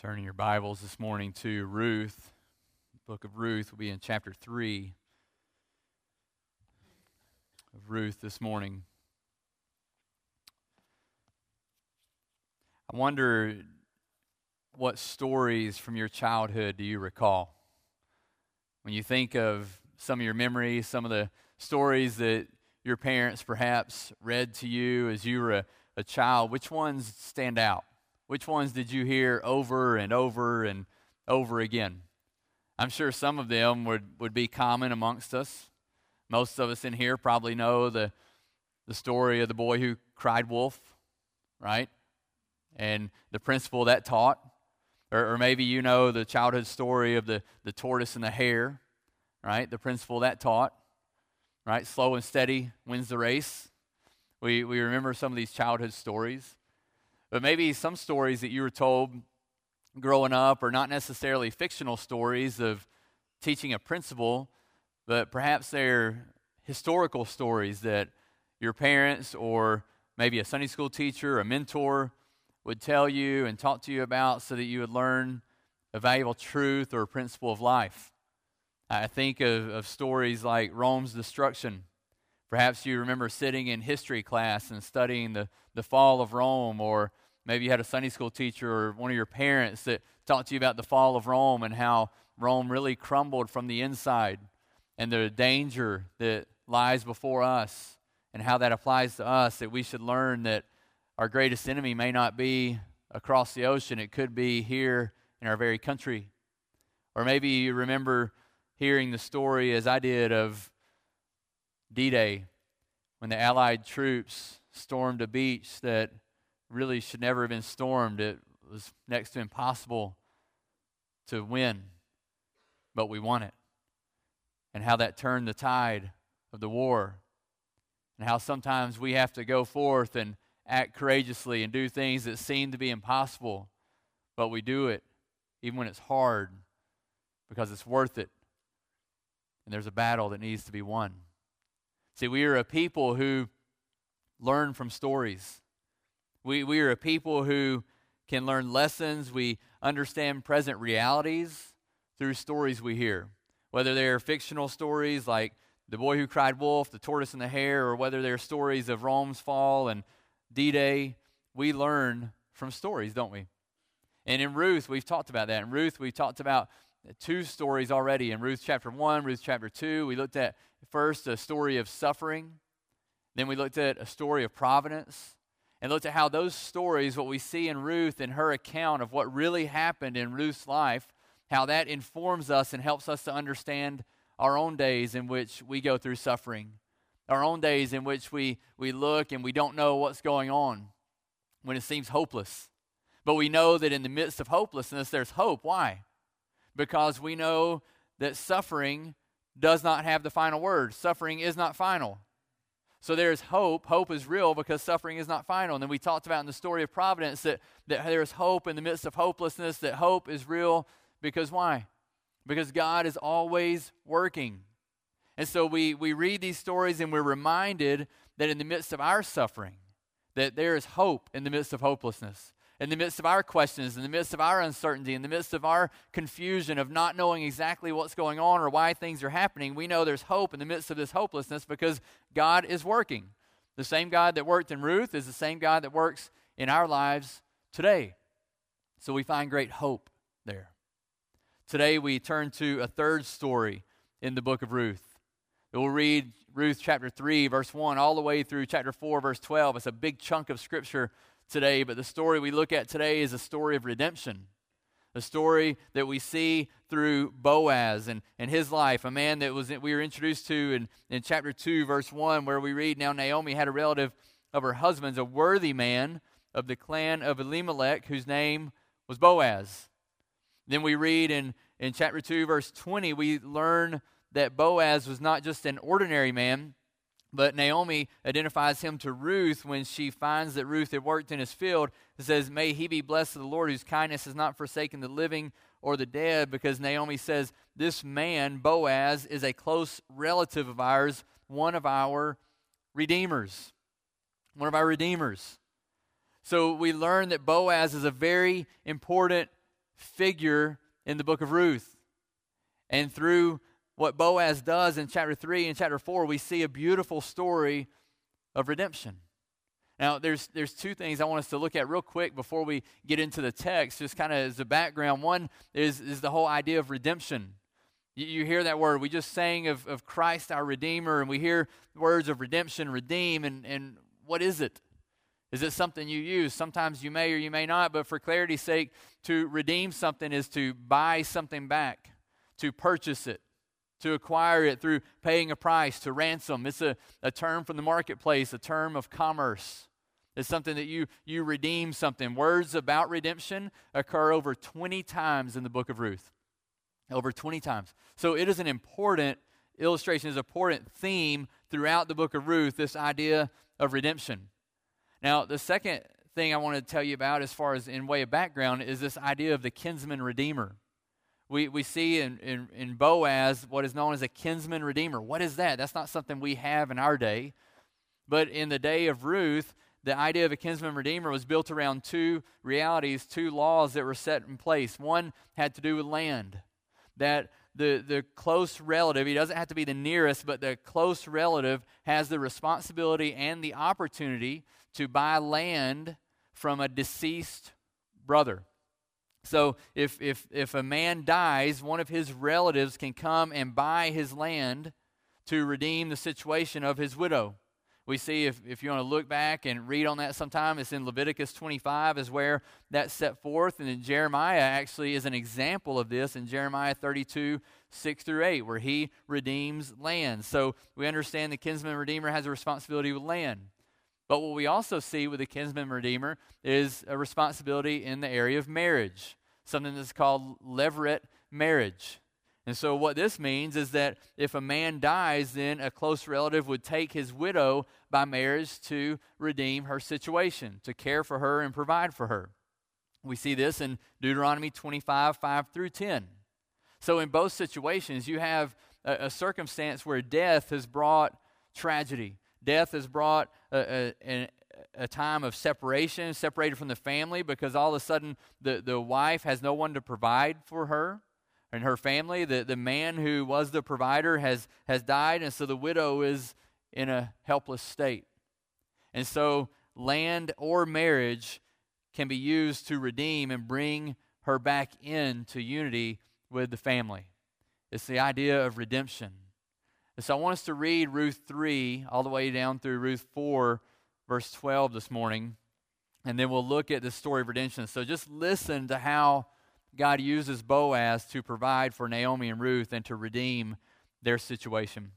Turning your Bibles this morning to Ruth. The book of Ruth will be in chapter 3 of Ruth this morning. I wonder what stories from your childhood do you recall? When you think of some of your memories, some of the stories that your parents perhaps read to you as you were a, a child, which ones stand out? Which ones did you hear over and over and over again? I'm sure some of them would, would be common amongst us. Most of us in here probably know the, the story of the boy who cried wolf, right? And the principle that taught. Or, or maybe you know the childhood story of the, the tortoise and the hare, right? The principle that taught, right? Slow and steady wins the race. We, we remember some of these childhood stories. But maybe some stories that you were told growing up are not necessarily fictional stories of teaching a principle, but perhaps they're historical stories that your parents or maybe a Sunday school teacher, or a mentor would tell you and talk to you about so that you would learn a valuable truth or a principle of life. I think of, of stories like Rome's destruction. Perhaps you remember sitting in history class and studying the, the fall of Rome, or maybe you had a Sunday school teacher or one of your parents that talked to you about the fall of Rome and how Rome really crumbled from the inside and the danger that lies before us and how that applies to us that we should learn that our greatest enemy may not be across the ocean, it could be here in our very country. Or maybe you remember hearing the story, as I did, of D Day when the Allied troops stormed a beach that really should never have been stormed. It was next to impossible to win, but we won it. And how that turned the tide of the war. And how sometimes we have to go forth and act courageously and do things that seem to be impossible, but we do it even when it's hard because it's worth it. And there's a battle that needs to be won. See, we are a people who learn from stories. We, we are a people who can learn lessons. We understand present realities through stories we hear, whether they're fictional stories like The Boy Who Cried Wolf, The Tortoise and the Hare, or whether they're stories of Rome's fall and D Day. We learn from stories, don't we? And in Ruth, we've talked about that. In Ruth, we've talked about two stories already. In Ruth chapter 1, Ruth chapter 2, we looked at first a story of suffering, then we looked at a story of providence, and looked at how those stories, what we see in Ruth and her account of what really happened in Ruth's life, how that informs us and helps us to understand our own days in which we go through suffering, our own days in which we, we look and we don't know what's going on, when it seems hopeless. But we know that in the midst of hopelessness, there's hope. Why? Because we know that suffering does not have the final word. Suffering is not final. So there's hope. Hope is real because suffering is not final. And then we talked about in the story of providence that, that there's hope in the midst of hopelessness, that hope is real because why? Because God is always working. And so we, we read these stories and we're reminded that in the midst of our suffering, that there is hope in the midst of hopelessness in the midst of our questions, in the midst of our uncertainty, in the midst of our confusion of not knowing exactly what's going on or why things are happening, we know there's hope in the midst of this hopelessness because God is working. The same God that worked in Ruth is the same God that works in our lives today. So we find great hope there. Today we turn to a third story in the book of Ruth. We'll read Ruth chapter 3, verse 1, all the way through chapter 4, verse 12. It's a big chunk of scripture today, but the story we look at today is a story of redemption. A story that we see through Boaz and, and his life, a man that was we were introduced to in, in chapter 2, verse 1, where we read, Now Naomi had a relative of her husband's, a worthy man of the clan of Elimelech, whose name was Boaz. Then we read in, in chapter 2, verse 20, we learn that Boaz was not just an ordinary man, but Naomi identifies him to Ruth when she finds that Ruth had worked in his field. Says, May he be blessed of the Lord, whose kindness has not forsaken the living or the dead, because Naomi says, This man, Boaz, is a close relative of ours, one of our redeemers. One of our redeemers. So we learn that Boaz is a very important figure in the book of Ruth. And through what Boaz does in chapter 3 and chapter 4, we see a beautiful story of redemption. Now, there's, there's two things I want us to look at real quick before we get into the text, just kind of as a background. One is, is the whole idea of redemption. You, you hear that word. We just sang of, of Christ, our Redeemer, and we hear words of redemption, redeem, and, and what is it? Is it something you use? Sometimes you may or you may not, but for clarity's sake, to redeem something is to buy something back, to purchase it, to acquire it through paying a price, to ransom. It's a, a term from the marketplace, a term of commerce. It's something that you, you redeem something. Words about redemption occur over 20 times in the book of Ruth. Over 20 times. So it is an important illustration, is an important theme throughout the book of Ruth, this idea of redemption. Now, the second thing I want to tell you about, as far as in way of background, is this idea of the kinsman redeemer. We, we see in, in, in Boaz what is known as a kinsman redeemer. What is that? That's not something we have in our day. But in the day of Ruth, the idea of a kinsman redeemer was built around two realities, two laws that were set in place. One had to do with land, that the, the close relative, he doesn't have to be the nearest, but the close relative has the responsibility and the opportunity to buy land from a deceased brother. So if, if, if a man dies, one of his relatives can come and buy his land to redeem the situation of his widow. We see, if, if you want to look back and read on that sometime, it's in Leviticus 25, is where that's set forth. And then Jeremiah actually is an example of this in Jeremiah 32, 6 through 8, where he redeems land. So we understand the kinsman redeemer has a responsibility with land. But what we also see with the kinsman redeemer is a responsibility in the area of marriage, something that's called levirate marriage. And so, what this means is that if a man dies, then a close relative would take his widow by marriage to redeem her situation, to care for her and provide for her. We see this in Deuteronomy 25 5 through 10. So, in both situations, you have a, a circumstance where death has brought tragedy, Death has brought a, a, a, time of separation, separated from the family, because all of a sudden the, the wife has no one to provide for her and her family. The, the man who was the provider has, has died, and so the widow is in a helpless state. And so land or marriage can be used to redeem and bring her back into unity with the family. It's the idea of redemption. And so I want us to read Ruth 3 all the way down through Ruth 4, verse 12 this morning. And then we'll look at the story of redemption. So just listen to how God uses Boaz to provide for Naomi and Ruth and to redeem their situation.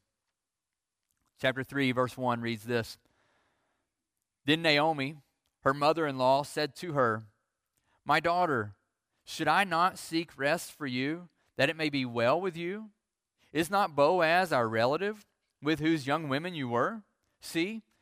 Chapter 3, verse 1 reads this Then Naomi, her mother in law, said to her, My daughter, should I not seek rest for you, that it may be well with you? Is not Boaz our relative, with whose young women you were? See,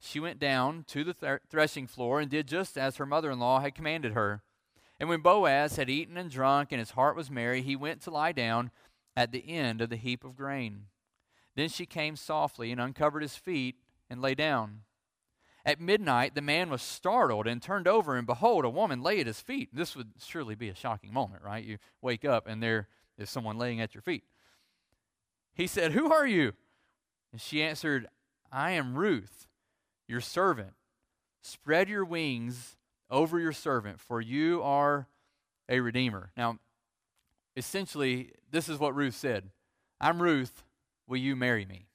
she went down to the threshing floor and did just as her mother in law had commanded her. And when Boaz had eaten and drunk and his heart was merry, he went to lie down at the end of the heap of grain. Then she came softly and uncovered his feet and lay down. At midnight, the man was startled and turned over, and behold, a woman lay at his feet. This would surely be a shocking moment, right? You wake up and there is someone laying at your feet. He said, Who are you? And she answered, I am Ruth, your servant. Spread your wings over your servant, for you are a redeemer. Now, essentially, this is what Ruth said I'm Ruth, will you marry me?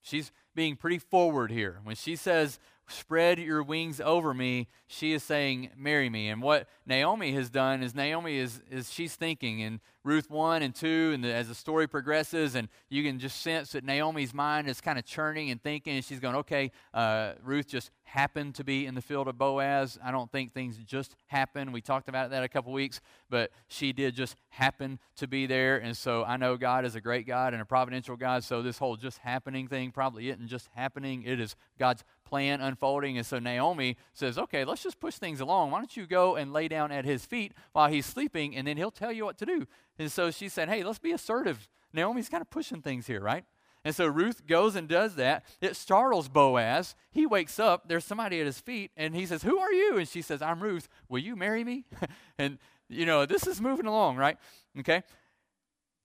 She's being pretty forward here. When she says, spread your wings over me. She is saying, Marry me. And what Naomi has done is Naomi is, is she's thinking in Ruth 1 and 2, and the, as the story progresses, and you can just sense that Naomi's mind is kind of churning and thinking, and she's going, Okay, uh, Ruth just happened to be in the field of Boaz. I don't think things just happened. We talked about that a couple weeks, but she did just happen to be there. And so I know God is a great God and a providential God, so this whole just happening thing probably isn't just happening. It is God's plan unfolding. And so Naomi says, Okay, let's just push things along. Why don't you go and lay down at his feet while he's sleeping, and then he'll tell you what to do. And so she said, Hey, let's be assertive. Naomi's kind of pushing things here, right? And so Ruth goes and does that. It startles Boaz. He wakes up. There's somebody at his feet, and he says, Who are you? And she says, I'm Ruth. Will you marry me? and, you know, this is moving along, right? Okay.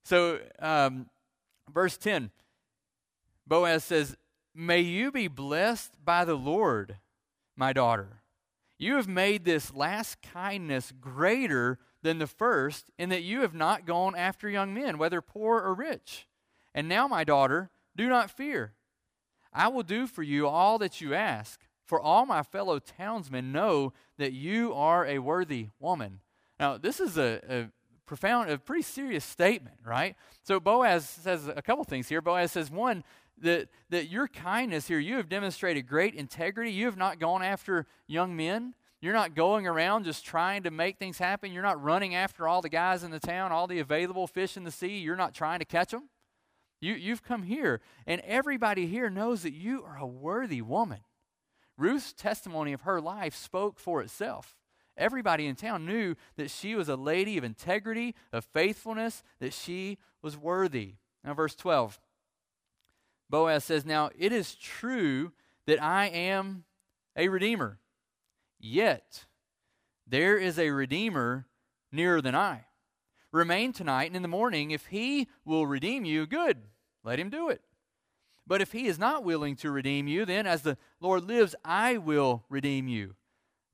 So, um, verse 10 Boaz says, May you be blessed by the Lord, my daughter. You have made this last kindness greater than the first, in that you have not gone after young men, whether poor or rich. And now, my daughter, do not fear. I will do for you all that you ask, for all my fellow townsmen know that you are a worthy woman. Now, this is a, a profound, a pretty serious statement, right? So Boaz says a couple things here. Boaz says, one, that, that your kindness here, you have demonstrated great integrity. You have not gone after young men. You're not going around just trying to make things happen. You're not running after all the guys in the town, all the available fish in the sea. You're not trying to catch them. You, you've come here, and everybody here knows that you are a worthy woman. Ruth's testimony of her life spoke for itself. Everybody in town knew that she was a lady of integrity, of faithfulness, that she was worthy. Now, verse 12 Boaz says, Now it is true that I am a redeemer, yet there is a redeemer nearer than I. Remain tonight, and in the morning, if he will redeem you, good, let him do it. But if he is not willing to redeem you, then as the Lord lives, I will redeem you.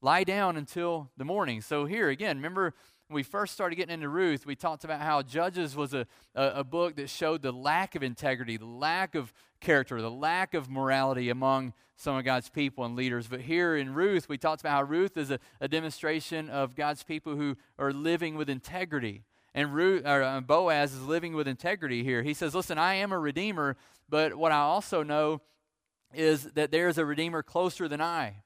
Lie down until the morning. So, here again, remember when we first started getting into Ruth, we talked about how Judges was a, a, a, book that showed the lack of integrity, the lack of character, the lack of morality among some of God's people and leaders. But here in Ruth, we talked about how Ruth is a, a demonstration of God's people who are living with integrity. And Ruth, or, uh, Boaz is living with integrity here. He says, Listen, I am a redeemer, but what I also know is that there is a redeemer closer than I.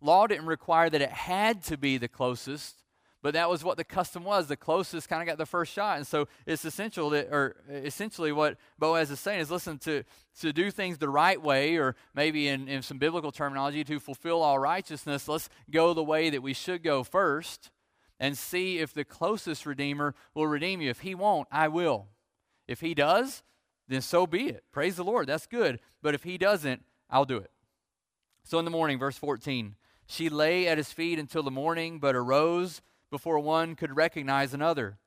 Law didn't require that it had to be the closest, but that was what the custom was. The closest kind of got the first shot. And so it's essential that, or essentially what Boaz is saying is listen, to, to do things the right way, or maybe in, in some biblical terminology, to fulfill all righteousness, let's go the way that we should go first and see if the closest Redeemer will redeem you. If he won't, I will. If he does, then so be it. Praise the Lord. That's good. But if he doesn't, I'll do it. So in the morning, verse 14, she lay at his feet until the morning, but arose before one could recognize another.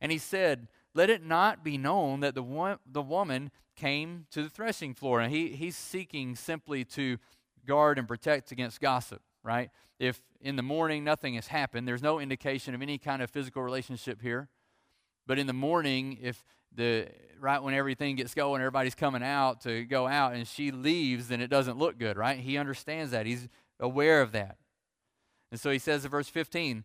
And he said, Let it not be known that the, one, the woman came to the threshing floor. And he, he's seeking simply to guard and protect against gossip, right? If in the morning nothing has happened, there's no indication of any kind of physical relationship here. But in the morning, if the right when everything gets going, everybody's coming out to go out, and she leaves, then it doesn't look good, right? He understands that. He's aware of that. And so he says in verse 15,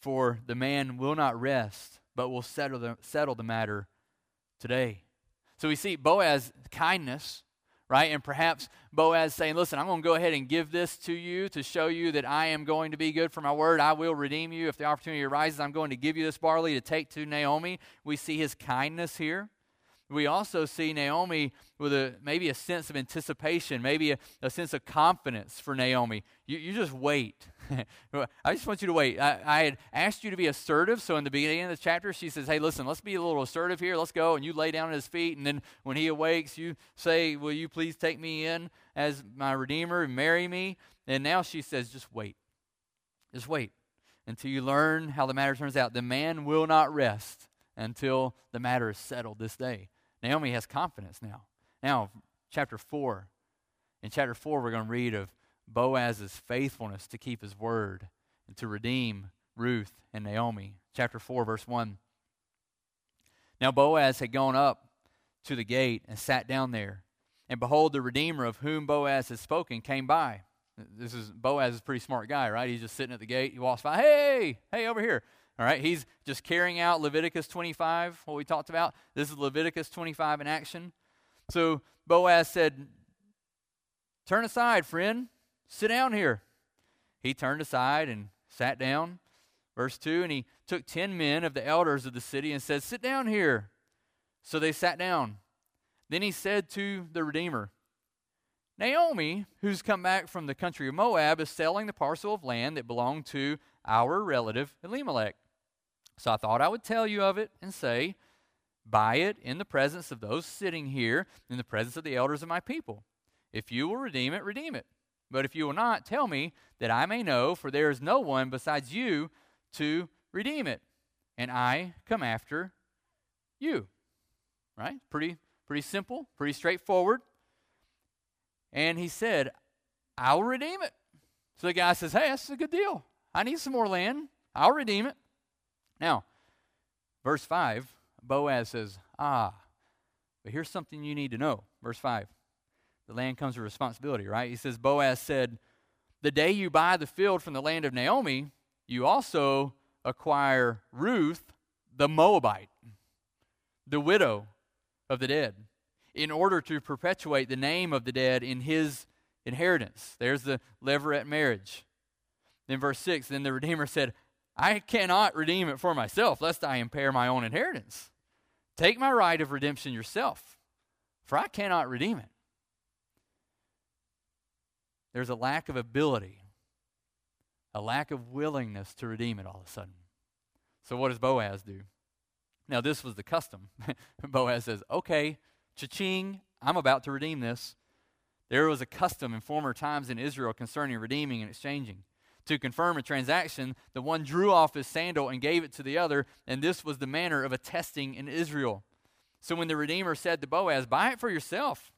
For the man will not rest, but will settle the, settle the matter today. So we see Boaz kindness, right? And perhaps Boaz saying, Listen, I'm going to go ahead and give this to you to show you that I am going to be good for my word. I will redeem you. If the opportunity arises, I'm going to give you this barley to take to Naomi. We see his kindness here. We also see Naomi with a maybe a sense of anticipation, maybe a, a sense of confidence for Naomi. You, you just wait. I just want you to wait. I, I, had asked you to be assertive. So in the beginning of the chapter, she says, Hey, listen, let's be a little assertive here. Let's go. And you lay down at his feet. And then when he awakes, you say, Will you please take me in? as my Redeemer and marry me. And now she says, just wait. Just wait until you learn how the matter turns out. The man will not rest until the matter is settled this day. Naomi has confidence now. Now, chapter 4. In chapter 4, we're going to read of Boaz's faithfulness to keep his word and to redeem Ruth and Naomi. Chapter 4, verse 1. Now Boaz had gone up to the gate and sat down there. And behold, the Redeemer of whom Boaz had spoken came by. This is Boaz is a pretty smart guy, right? He's just sitting at the gate. He walks by, hey, hey, over here. All right, he's just carrying out Leviticus 25, what we talked about. This is Leviticus 25 in action. So Boaz said, Turn aside, friend. Sit down here. He turned aside and sat down. Verse 2 And he took ten men of the elders of the city and said, Sit down here. So they sat down. Then he said to the Redeemer, Naomi, who's come back from the country of Moab, is selling the parcel of land that belonged to our relative Elimelech. So I thought I would tell you of it and say, Buy it in the presence of those sitting here, in the presence of the elders of my people. If you will redeem it, redeem it. But if you will not, tell me that I may know, for there is no one besides you to redeem it. And I come after you. Right? Pretty, pretty simple, pretty straightforward. And he said, I'll redeem it. So the guy says, Hey, that's a good deal. I need some more land. I'll redeem it. Now, verse 5, Boaz says, Ah, but here's something you need to know. Verse 5. The land comes with responsibility, right? He says, Boaz said, The day you buy the field from the land of Naomi, you also acquire Ruth, the Moabite, the widow of the dead in order to perpetuate the name of the dead in his inheritance. There's the levirate marriage. Then, verse 6 Then the Redeemer said, I cannot redeem it for myself, lest I impair my own inheritance. Take my right of redemption yourself, for I cannot redeem it. There's a lack of ability, a lack of willingness to redeem it all of a sudden. So, what does Boaz do? Now, this was the custom. Boaz says, Okay, Cha-ching, I'm about to redeem this. There was a custom in former times in Israel concerning redeeming and exchanging. To confirm a transaction, the one drew off his sandal and gave it to the other, and this was the manner of attesting in Israel. So when the Redeemer said to Boaz, Buy it for yourself,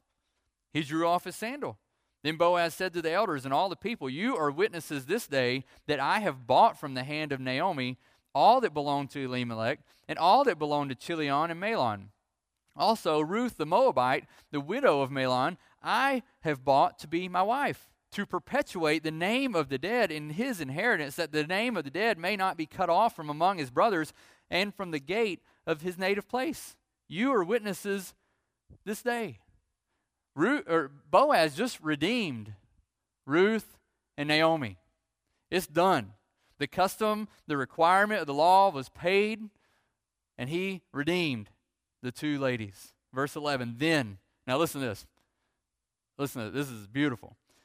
he drew off his sandal. Then Boaz said to the elders and all the people, You are witnesses this day that I have bought from the hand of Naomi all that belonged to Elimelech and all that belonged to Chilion and Mahlon. Also, Ruth the Moabite, the widow of Mahlon, I have bought to be my wife, to perpetuate the name of the dead in his inheritance, that the name of the dead may not be cut off from among his brothers and from the gate of his native place. You are witnesses this day. Or Boaz just redeemed Ruth and Naomi. It's done. The custom, the requirement of the law was paid, and he redeemed the two ladies. Verse 11, then, now listen to this. Listen to this. This is beautiful.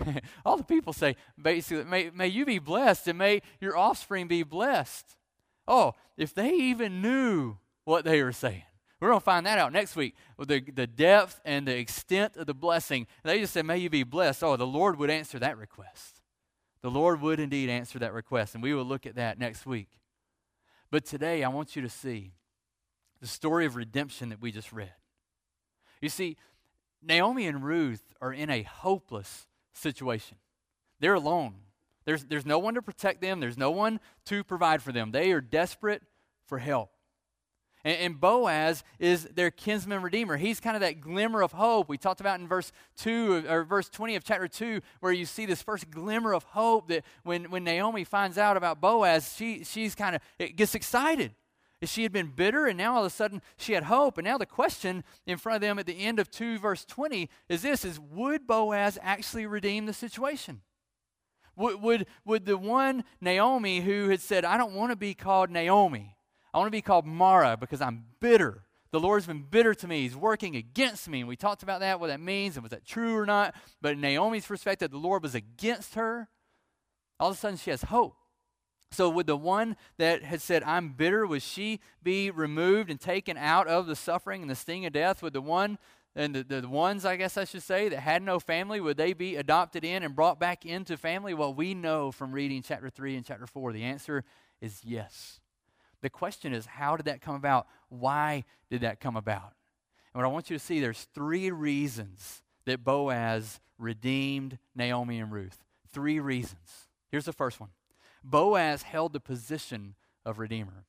All the people say, basically, may, may you be blessed and may your offspring be blessed. Oh, if they even knew what they were saying. We're going to find that out next week the, the depth and the extent of the blessing. They just said, May you be blessed. Oh, the Lord would answer that request. The Lord would indeed answer that request, and we will look at that next week. But today, I want you to see the story of redemption that we just read. You see, Naomi and Ruth are in a hopeless situation. They're alone. There's, there's no one to protect them, there's no one to provide for them. They are desperate for help. And, and, Boaz is their kinsman redeemer. He's kind of that glimmer of hope we talked about in verse 2 or verse 20 of chapter 2, where you see this first glimmer of hope that when, when Naomi finds out about Boaz, she, she's kind of it gets excited. She had been bitter, and now all of a sudden she had hope. And now the question in front of them at the end of 2 verse 20 is this is would Boaz actually redeem the situation? Would, would, would the one Naomi who had said, I don't want to be called Naomi, I want to be called Mara because I'm bitter. The Lord's been bitter to me. He's working against me. And we talked about that, what that means, and was that true or not. But in Naomi's perspective, the Lord was against her. All of a sudden, she has hope. So, would the one that had said, I'm bitter, would she be removed and taken out of the suffering and the sting of death? Would the one and the, the ones, I guess I should say, that had no family, would they be adopted in and brought back into family? Well, we know from reading chapter 3 and chapter 4, the answer is yes. The question is, how did that come about? Why did that come about? And what I want you to see, there's three reasons that Boaz redeemed Naomi and Ruth. Three reasons. Here's the first one Boaz held the position of redeemer.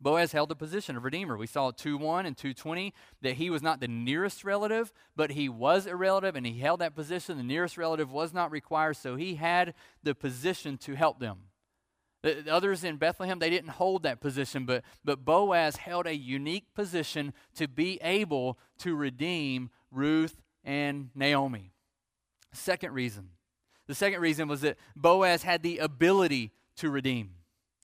Boaz held the position of redeemer. We saw 2 1 and 220 that he was not the nearest relative, but he was a relative and he held that position. The nearest relative was not required, so he had the position to help them. The others in Bethlehem, they didn't hold that position, but, but Boaz held a unique position to be able to redeem Ruth and Naomi. Second reason. The second reason was that Boaz had the ability to redeem.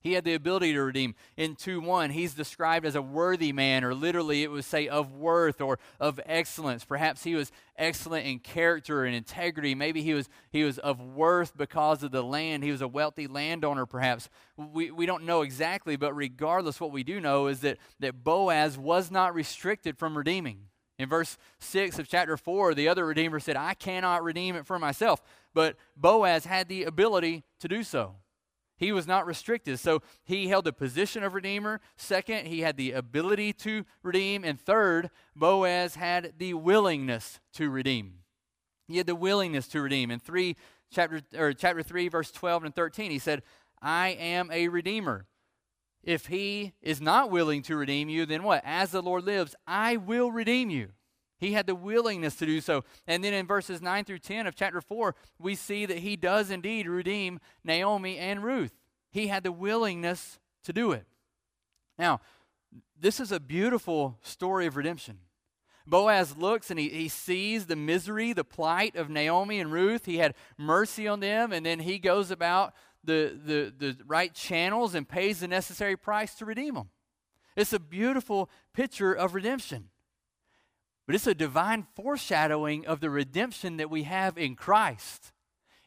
He had the ability to redeem. In 2 1, he's described as a worthy man, or literally it would say of worth or of excellence. Perhaps he was excellent in character and integrity. Maybe he was, he was of worth because of the land. He was a wealthy landowner, perhaps. We, we don't know exactly, but regardless, what we do know is that, that Boaz was not restricted from redeeming. In verse 6 of chapter 4, the other Redeemer said, I cannot redeem it for myself. But Boaz had the ability to do so. He was not restricted. So he held the position of Redeemer. Second, he had the ability to redeem. And third, Boaz had the willingness to redeem. He had the willingness to redeem. In three, chapter, or chapter 3, verse 12 and 13, he said, I am a redeemer. If he is not willing to redeem you, then what? As the Lord lives, I will redeem you. He had the willingness to do so. And then in verses 9 through 10 of chapter 4, we see that he does indeed redeem Naomi and Ruth. He had the willingness to do it. Now, this is a beautiful story of redemption. Boaz looks and he, he sees the misery, the plight of Naomi and Ruth. He had mercy on them, and then he goes about the, the, the right channels and pays the necessary price to redeem them. It's a beautiful picture of redemption. But it's a divine foreshadowing of the redemption that we have in Christ.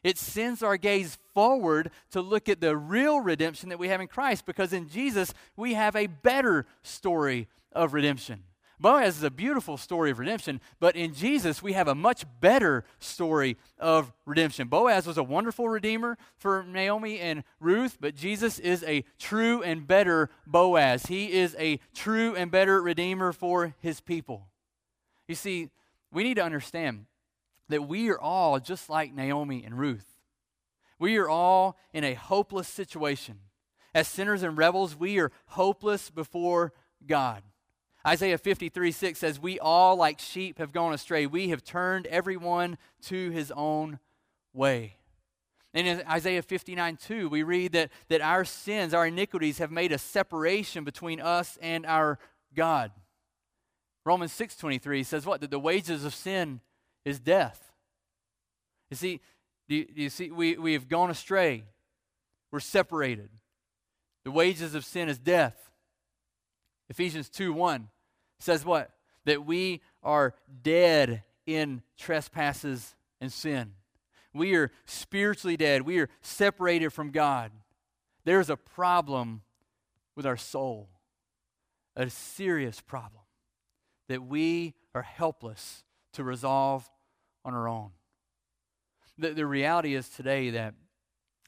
It sends our gaze forward to look at the real redemption that we have in Christ because in Jesus we have a better story of redemption. Boaz is a beautiful story of redemption, but in Jesus we have a much better story of redemption. Boaz was a wonderful redeemer for Naomi and Ruth, but Jesus is a true and better Boaz. He is a true and better redeemer for his people. You see, we need to understand that we are all just like Naomi and Ruth. We are all in a hopeless situation. As sinners and rebels, we are hopeless before God. Isaiah 53 6 says, We all, like sheep, have gone astray. We have turned everyone to his own way. And in Isaiah 59 2, we read that, that our sins, our iniquities, have made a separation between us and our God. Romans 6:23 says what? That the wages of sin is death. You see, do you, do you see we, we have gone astray. We're separated. The wages of sin is death. Ephesians 2 1 says what? That we are dead in trespasses and sin. We are spiritually dead. We are separated from God. There's a problem with our soul, a serious problem that we are helpless to resolve on our own. The, the reality is today that,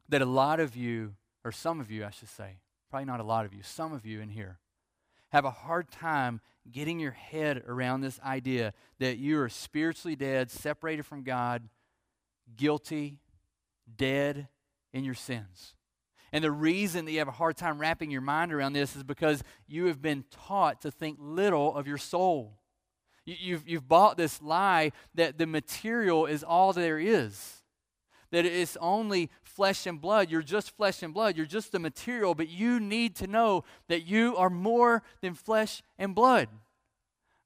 that a lot of you, or some of you, I should say, probably not a lot of you, some of you in here, have a hard time getting your head around this idea that you are spiritually dead, separated from God, guilty, dead in your sins. And the reason that you have a hard time wrapping your mind around this is because you have been taught to think little of your soul. You've, you've bought this lie that the material is all there is, that it's only flesh and blood. You're just flesh and blood. You're just the material, but you need to know that you are more than flesh and blood.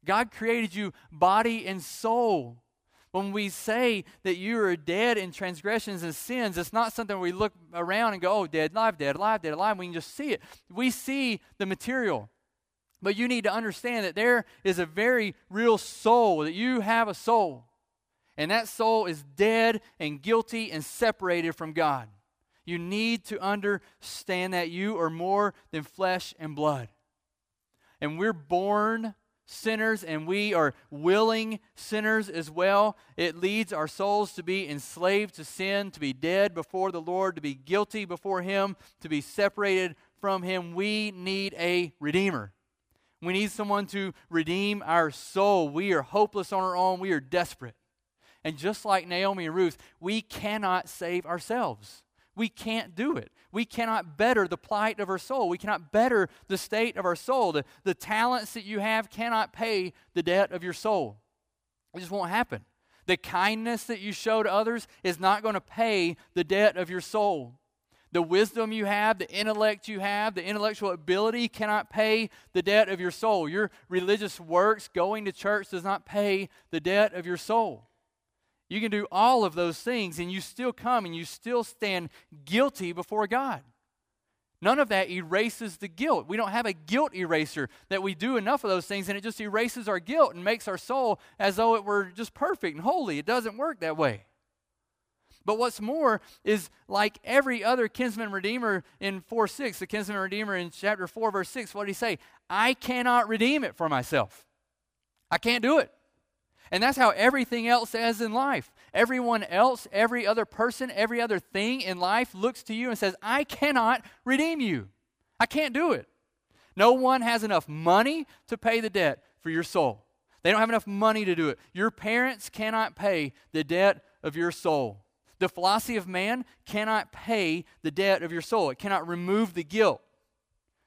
God created you body and soul. When we say that you are dead in transgressions and sins, it's not something we look around and go, oh, dead, alive, dead, alive, dead, alive. We can just see it. We see the material. But you need to understand that there is a very real soul, that you have a soul. And that soul is dead and guilty and separated from God. You need to understand that you are more than flesh and blood. And we're born sinners and we are willing sinners as well. It leads our souls to be enslaved to sin, to be dead before the Lord, to be guilty before Him, to be separated from Him. We need a Redeemer. We need someone to redeem our soul. We are hopeless on our own, we are desperate. And just like Naomi and Ruth, we cannot save ourselves. We can't do it. We cannot better the plight of our soul. We cannot better the state of our soul. The, the talents that you have cannot pay the debt of your soul. It just won't happen. The kindness that you show to others is not going to pay the debt of your soul. The wisdom you have, the intellect you have, the intellectual ability cannot pay the debt of your soul. Your religious works, going to church, does not pay the debt of your soul. You can do all of those things and you still come and you still stand guilty before God. None of that erases the guilt. We don't have a guilt eraser that we do enough of those things and it just erases our guilt and makes our soul as though it were just perfect and holy. It doesn't work that way. But what's more is like every other kinsman redeemer in 4 6, the kinsman redeemer in chapter 4, verse 6, what did he say? I cannot redeem it for myself. I can't do it. And that's how everything else says in life. Everyone else, every other person, every other thing in life looks to you and says, I cannot redeem you. I can't do it. No one has enough money to pay the debt for your soul. They don't have enough money to do it. Your parents cannot pay the debt of your soul. The philosophy of man cannot pay the debt of your soul, it cannot remove the guilt.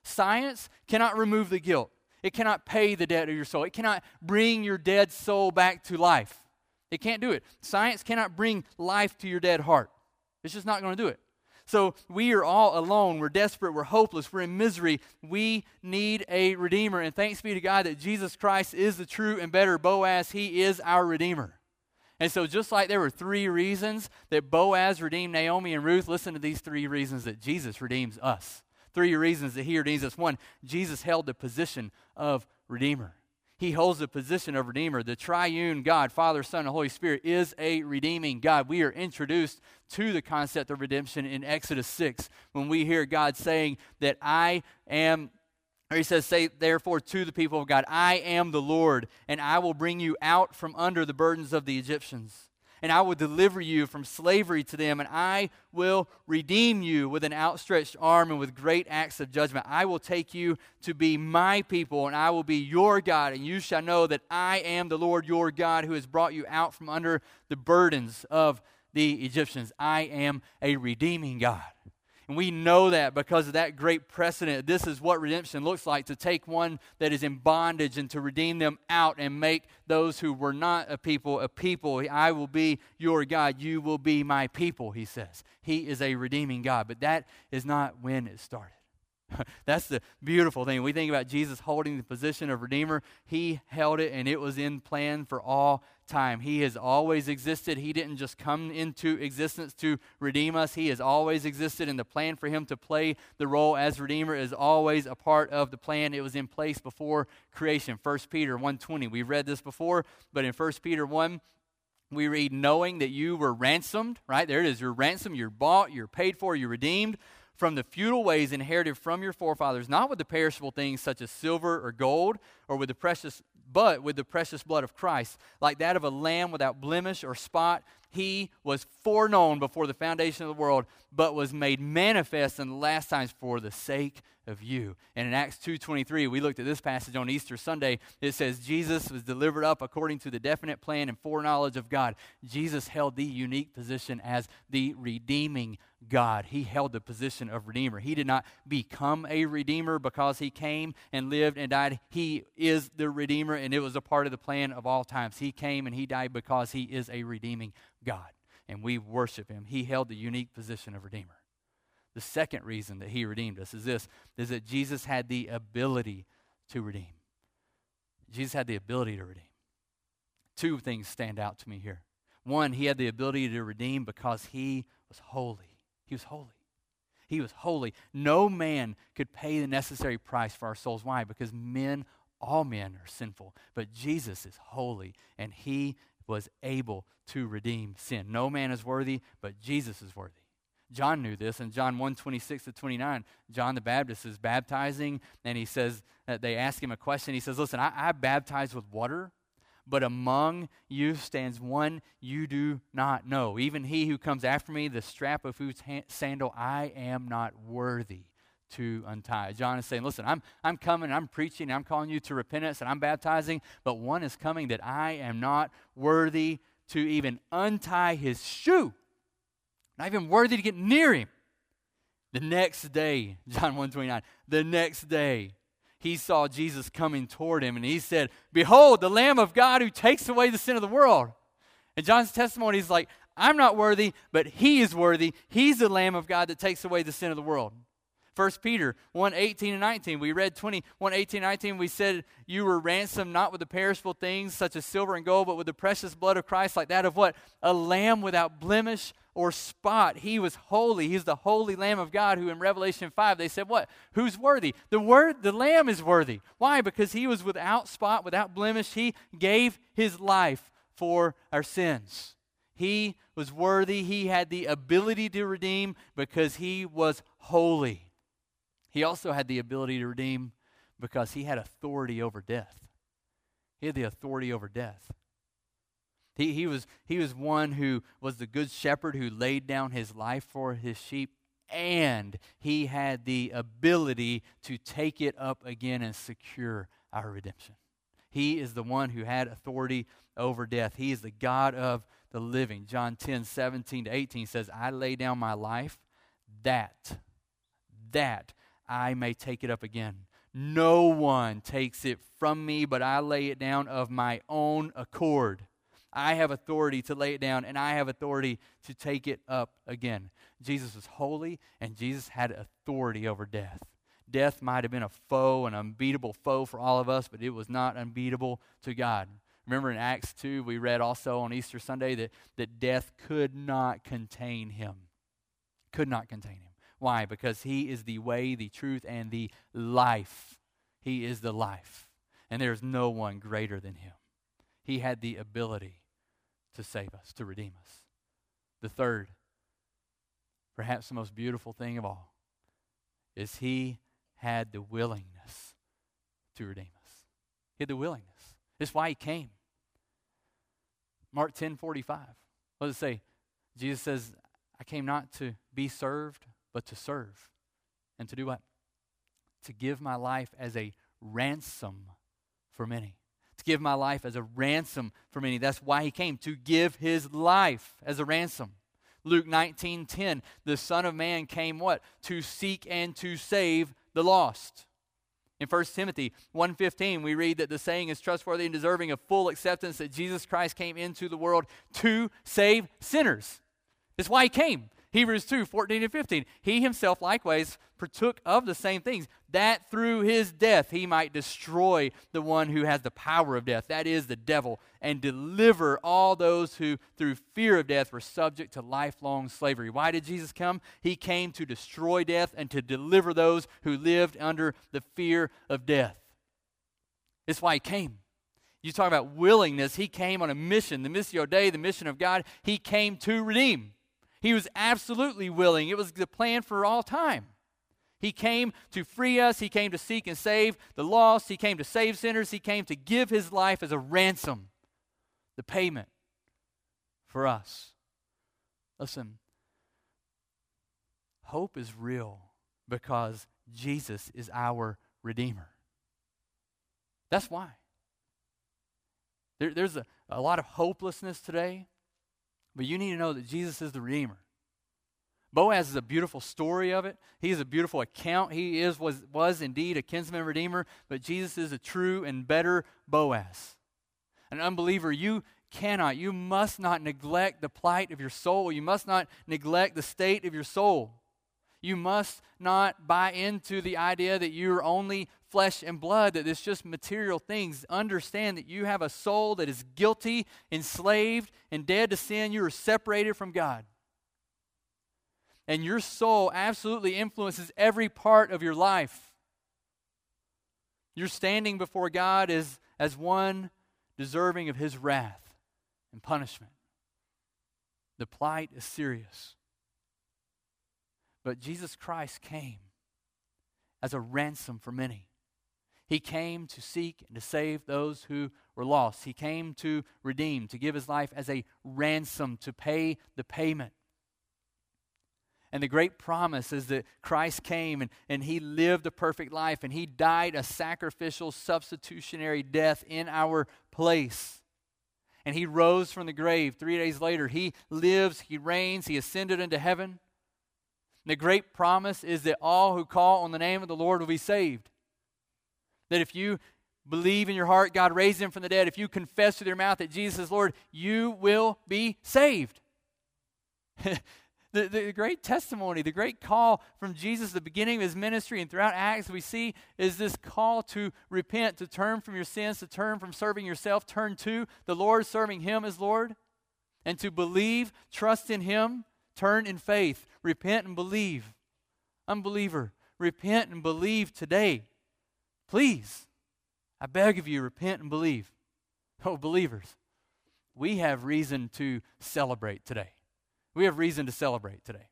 Science cannot remove the guilt. It cannot pay the debt of your soul. It cannot bring your dead soul back to life. It can't do it. Science cannot bring life to your dead heart. It's just not going to do it. So we are all alone. We're desperate. We're hopeless. We're in misery. We need a Redeemer. And thanks be to God that Jesus Christ is the true and better Boaz. He is our Redeemer. And so, just like there were three reasons that Boaz redeemed Naomi and Ruth, listen to these three reasons that Jesus redeems us three reasons that he redeems us. One, Jesus held the position of Redeemer. He holds the position of Redeemer. The triune God, Father, Son, and Holy Spirit, is a redeeming God. We are introduced to the concept of redemption in Exodus 6 when we hear God saying that I am or he says, Say therefore to the people of God, I am the Lord, and I will bring you out from under the burdens of the Egyptians and I will deliver you from slavery to them, and I will redeem you with an outstretched arm and with great acts of judgment. I will take you to be my people, and I will be your God, and you shall know that I am the Lord your God who has brought you out from under the burdens of the Egyptians. I am a redeeming God. And we know that because of that great precedent. This is what redemption looks like to take one that is in bondage and to redeem them out and make those who were not a people a people. I will be your God. You will be my people, he says. He is a redeeming God. But that is not when it started. That's the beautiful thing. We think about Jesus holding the position of Redeemer. He held it, and it was in plan for all time. He has always existed. He didn't just come into existence to redeem us, He has always existed, and the plan for Him to play the role as Redeemer is always a part of the plan. It was in place before creation. 1 Peter 1.20. We've read this before, but in 1 Peter 1, we read, knowing that you were ransomed, right? There it is. You're ransomed, you're bought, you're paid for, you're redeemed from the futile ways inherited from your forefathers, not with the perishable things such as silver or gold, or with the precious, but with the precious blood of Christ, like that of a lamb without blemish or spot. He was foreknown before the foundation of the world, but was made manifest in the last times for the sake of you. And in Acts 2:23, we looked at this passage on Easter Sunday. It says Jesus was delivered up according to the definite plan and foreknowledge of God. Jesus held the unique position as the redeeming God. He held the position of redeemer. He did not become a redeemer because he came and lived and died. He is the redeemer and it was a part of the plan of all times. He came and he died because he is a redeeming God and we worship him. He held the unique position of redeemer. The second reason that he redeemed us is this is that Jesus had the ability to redeem. Jesus had the ability to redeem. Two things stand out to me here. One, he had the ability to redeem because he was holy. He was holy. He was holy. No man could pay the necessary price for our souls. Why? Because men, all men, are sinful. But Jesus is holy, and he was able to redeem sin. No man is worthy, but Jesus is worthy. John knew this in John 1 26 to 29. John the Baptist is baptizing, and he says that they ask him a question. He says, Listen, I, I baptize with water, but among you stands one you do not know. Even he who comes after me, the strap of whose sandal I am not worthy to untie. John is saying, Listen, I'm, I'm coming, I'm preaching, I'm calling you to repentance, and I'm baptizing, but one is coming that I am not worthy to even untie his shoe. Not even worthy to get near him. The next day, John 129, the next day, he saw Jesus coming toward him and he said, Behold, the Lamb of God who takes away the sin of the world. And John's testimony is like, I'm not worthy, but he is worthy. He's the Lamb of God that takes away the sin of the world. 1 Peter 1 18 and 19. We read 20, 1 18 19. We said, You were ransomed not with the perishable things such as silver and gold, but with the precious blood of Christ, like that of what? A lamb without blemish or spot. He was holy. He's the holy Lamb of God who in Revelation 5 they said, What? Who's worthy? The word the Lamb is worthy. Why? Because he was without spot, without blemish. He gave his life for our sins. He was worthy. He had the ability to redeem because he was holy. He also had the ability to redeem because he had authority over death. He had the authority over death. He, he, was, he was one who was the good shepherd who laid down his life for his sheep, and he had the ability to take it up again and secure our redemption. He is the one who had authority over death. He is the God of the living. John 10, 17 to 18 says, I lay down my life that, that I may take it up again. No one takes it from me, but I lay it down of my own accord. I have authority to lay it down, and I have authority to take it up again. Jesus was holy, and Jesus had authority over death. Death might have been a foe, an unbeatable foe for all of us, but it was not unbeatable to God. Remember in Acts 2, we read also on Easter Sunday that, that death could not contain him. Could not contain him. Why? Because He is the way, the truth, and the life. He is the life. And there is no one greater than Him. He had the ability to save us, to redeem us. The third, perhaps the most beautiful thing of all, is He had the willingness to redeem us. He had the willingness. That's why He came. Mark 10 45. What does it say? Jesus says, I came not to be served, but to serve. And to do what? To give my life as a ransom for many. To give my life as a ransom for many. That's why he came, to give his life as a ransom. Luke 19 10, the Son of Man came what? To seek and to save the lost. In 1 Timothy 1:15 we read that the saying is trustworthy and deserving of full acceptance that Jesus Christ came into the world to save sinners. That's why he came. Hebrews 2 14 and 15. He himself likewise partook of the same things, that through his death he might destroy the one who has the power of death, that is, the devil, and deliver all those who, through fear of death, were subject to lifelong slavery. Why did Jesus come? He came to destroy death and to deliver those who lived under the fear of death. That's why he came. You talk about willingness. He came on a mission, the Missio Dei, the mission of God. He came to redeem. He was absolutely willing. It was the plan for all time. He came to free us. He came to seek and save the lost. He came to save sinners. He came to give his life as a ransom, the payment for us. Listen, hope is real because Jesus is our Redeemer. That's why. There, there's a, a lot of hopelessness today. But you need to know that Jesus is the Redeemer. Boaz is a beautiful story of it. He is a beautiful account. He is was, was indeed a kinsman redeemer, but Jesus is a true and better Boaz. An unbeliever, you cannot, you must not neglect the plight of your soul. You must not neglect the state of your soul. You must not buy into the idea that you're only flesh and blood, that it's just material things. Understand that you have a soul that is guilty, enslaved, and dead to sin. You are separated from God. And your soul absolutely influences every part of your life. You're standing before God as, as one deserving of his wrath and punishment. The plight is serious. But Jesus Christ came as a ransom for many. He came to seek and to save those who were lost. He came to redeem, to give his life as a ransom, to pay the payment. And the great promise is that Christ came and, and he lived a perfect life and he died a sacrificial, substitutionary death in our place. And he rose from the grave three days later. He lives, he reigns, he ascended into heaven. And the great promise is that all who call on the name of the Lord will be saved. That if you believe in your heart God raised him from the dead, if you confess with your mouth that Jesus is Lord, you will be saved. the, the great testimony, the great call from Jesus, the beginning of his ministry, and throughout Acts, we see is this call to repent, to turn from your sins, to turn from serving yourself, turn to the Lord, serving him as Lord, and to believe, trust in him, turn in faith. Repent and believe. Unbeliever, repent and believe today. Please, I beg of you, repent and believe. Oh, believers, we have reason to celebrate today. We have reason to celebrate today.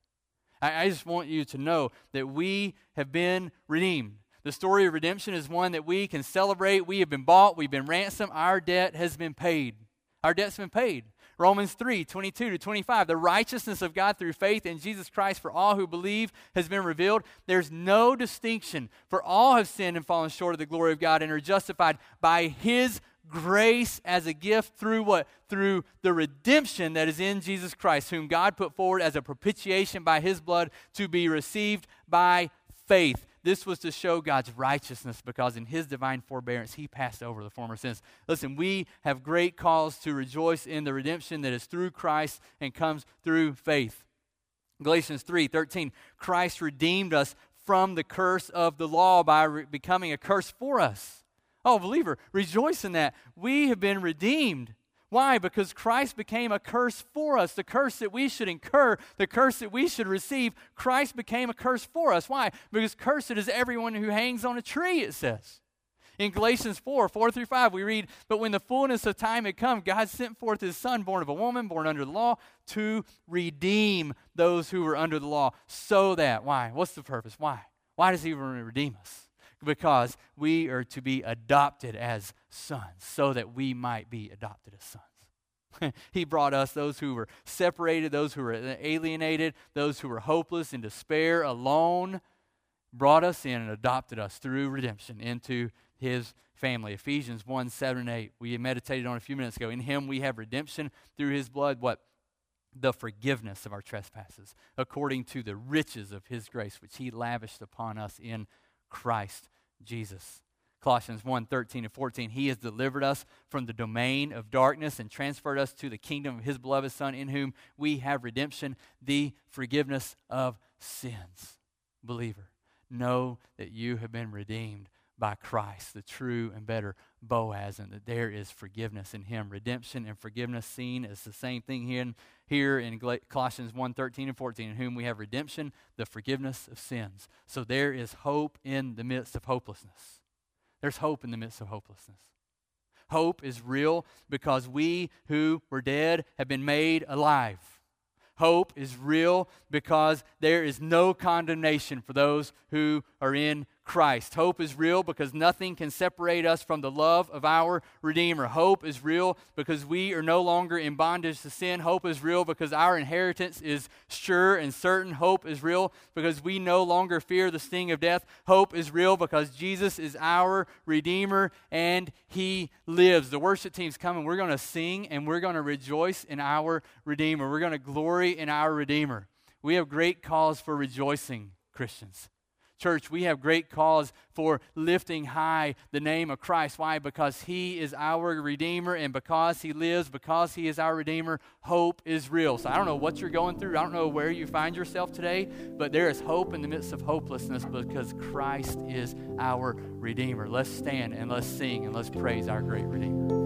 I, I just want you to know that we have been redeemed. The story of redemption is one that we can celebrate. We have been bought, we've been ransomed, our debt has been paid. Our debt's been paid. Romans 3 22 to 25. The righteousness of God through faith in Jesus Christ for all who believe has been revealed. There's no distinction, for all have sinned and fallen short of the glory of God and are justified by His grace as a gift through what? Through the redemption that is in Jesus Christ, whom God put forward as a propitiation by His blood to be received by faith. This was to show God's righteousness because in his divine forbearance he passed over the former sins. Listen, we have great cause to rejoice in the redemption that is through Christ and comes through faith. Galatians 3 13, Christ redeemed us from the curse of the law by re- becoming a curse for us. Oh, believer, rejoice in that. We have been redeemed why? Because Christ became a curse for us. The curse that we should incur, the curse that we should receive, Christ became a curse for us. Why? Because cursed is everyone who hangs on a tree, it says. In Galatians 4, 4 through 5, we read, But when the fullness of time had come, God sent forth his Son, born of a woman, born under the law, to redeem those who were under the law. So that, why? What's the purpose? Why? Why does he even redeem us? Because we are to be adopted as sons, so that we might be adopted as sons. he brought us those who were separated, those who were alienated, those who were hopeless in despair, alone, brought us in and adopted us through redemption into his family. Ephesians 1 7 and 8. We meditated on a few minutes ago. In him we have redemption through his blood. What? The forgiveness of our trespasses, according to the riches of his grace, which he lavished upon us in Christ Jesus. Colossians 1 13 and 14. He has delivered us from the domain of darkness and transferred us to the kingdom of His beloved Son, in whom we have redemption, the forgiveness of sins. Believer, know that you have been redeemed by Christ, the true and better Boaz, and that there is forgiveness in Him. Redemption and forgiveness seen as the same thing here in, here in Colossians 1 13 and 14, in whom we have redemption, the forgiveness of sins. So there is hope in the midst of hopelessness. There's hope in the midst of hopelessness. Hope is real because we who were dead have been made alive. Hope is real because there is no condemnation for those who are in Christ. Hope is real because nothing can separate us from the love of our Redeemer. Hope is real because we are no longer in bondage to sin. Hope is real because our inheritance is sure and certain. Hope is real because we no longer fear the sting of death. Hope is real because Jesus is our Redeemer and He lives. The worship team's coming. We're going to sing and we're going to rejoice in our Redeemer. We're going to glory in our Redeemer. We have great cause for rejoicing, Christians. Church, we have great cause for lifting high the name of Christ. Why? Because He is our Redeemer, and because He lives, because He is our Redeemer, hope is real. So I don't know what you're going through, I don't know where you find yourself today, but there is hope in the midst of hopelessness because Christ is our Redeemer. Let's stand and let's sing and let's praise our great Redeemer.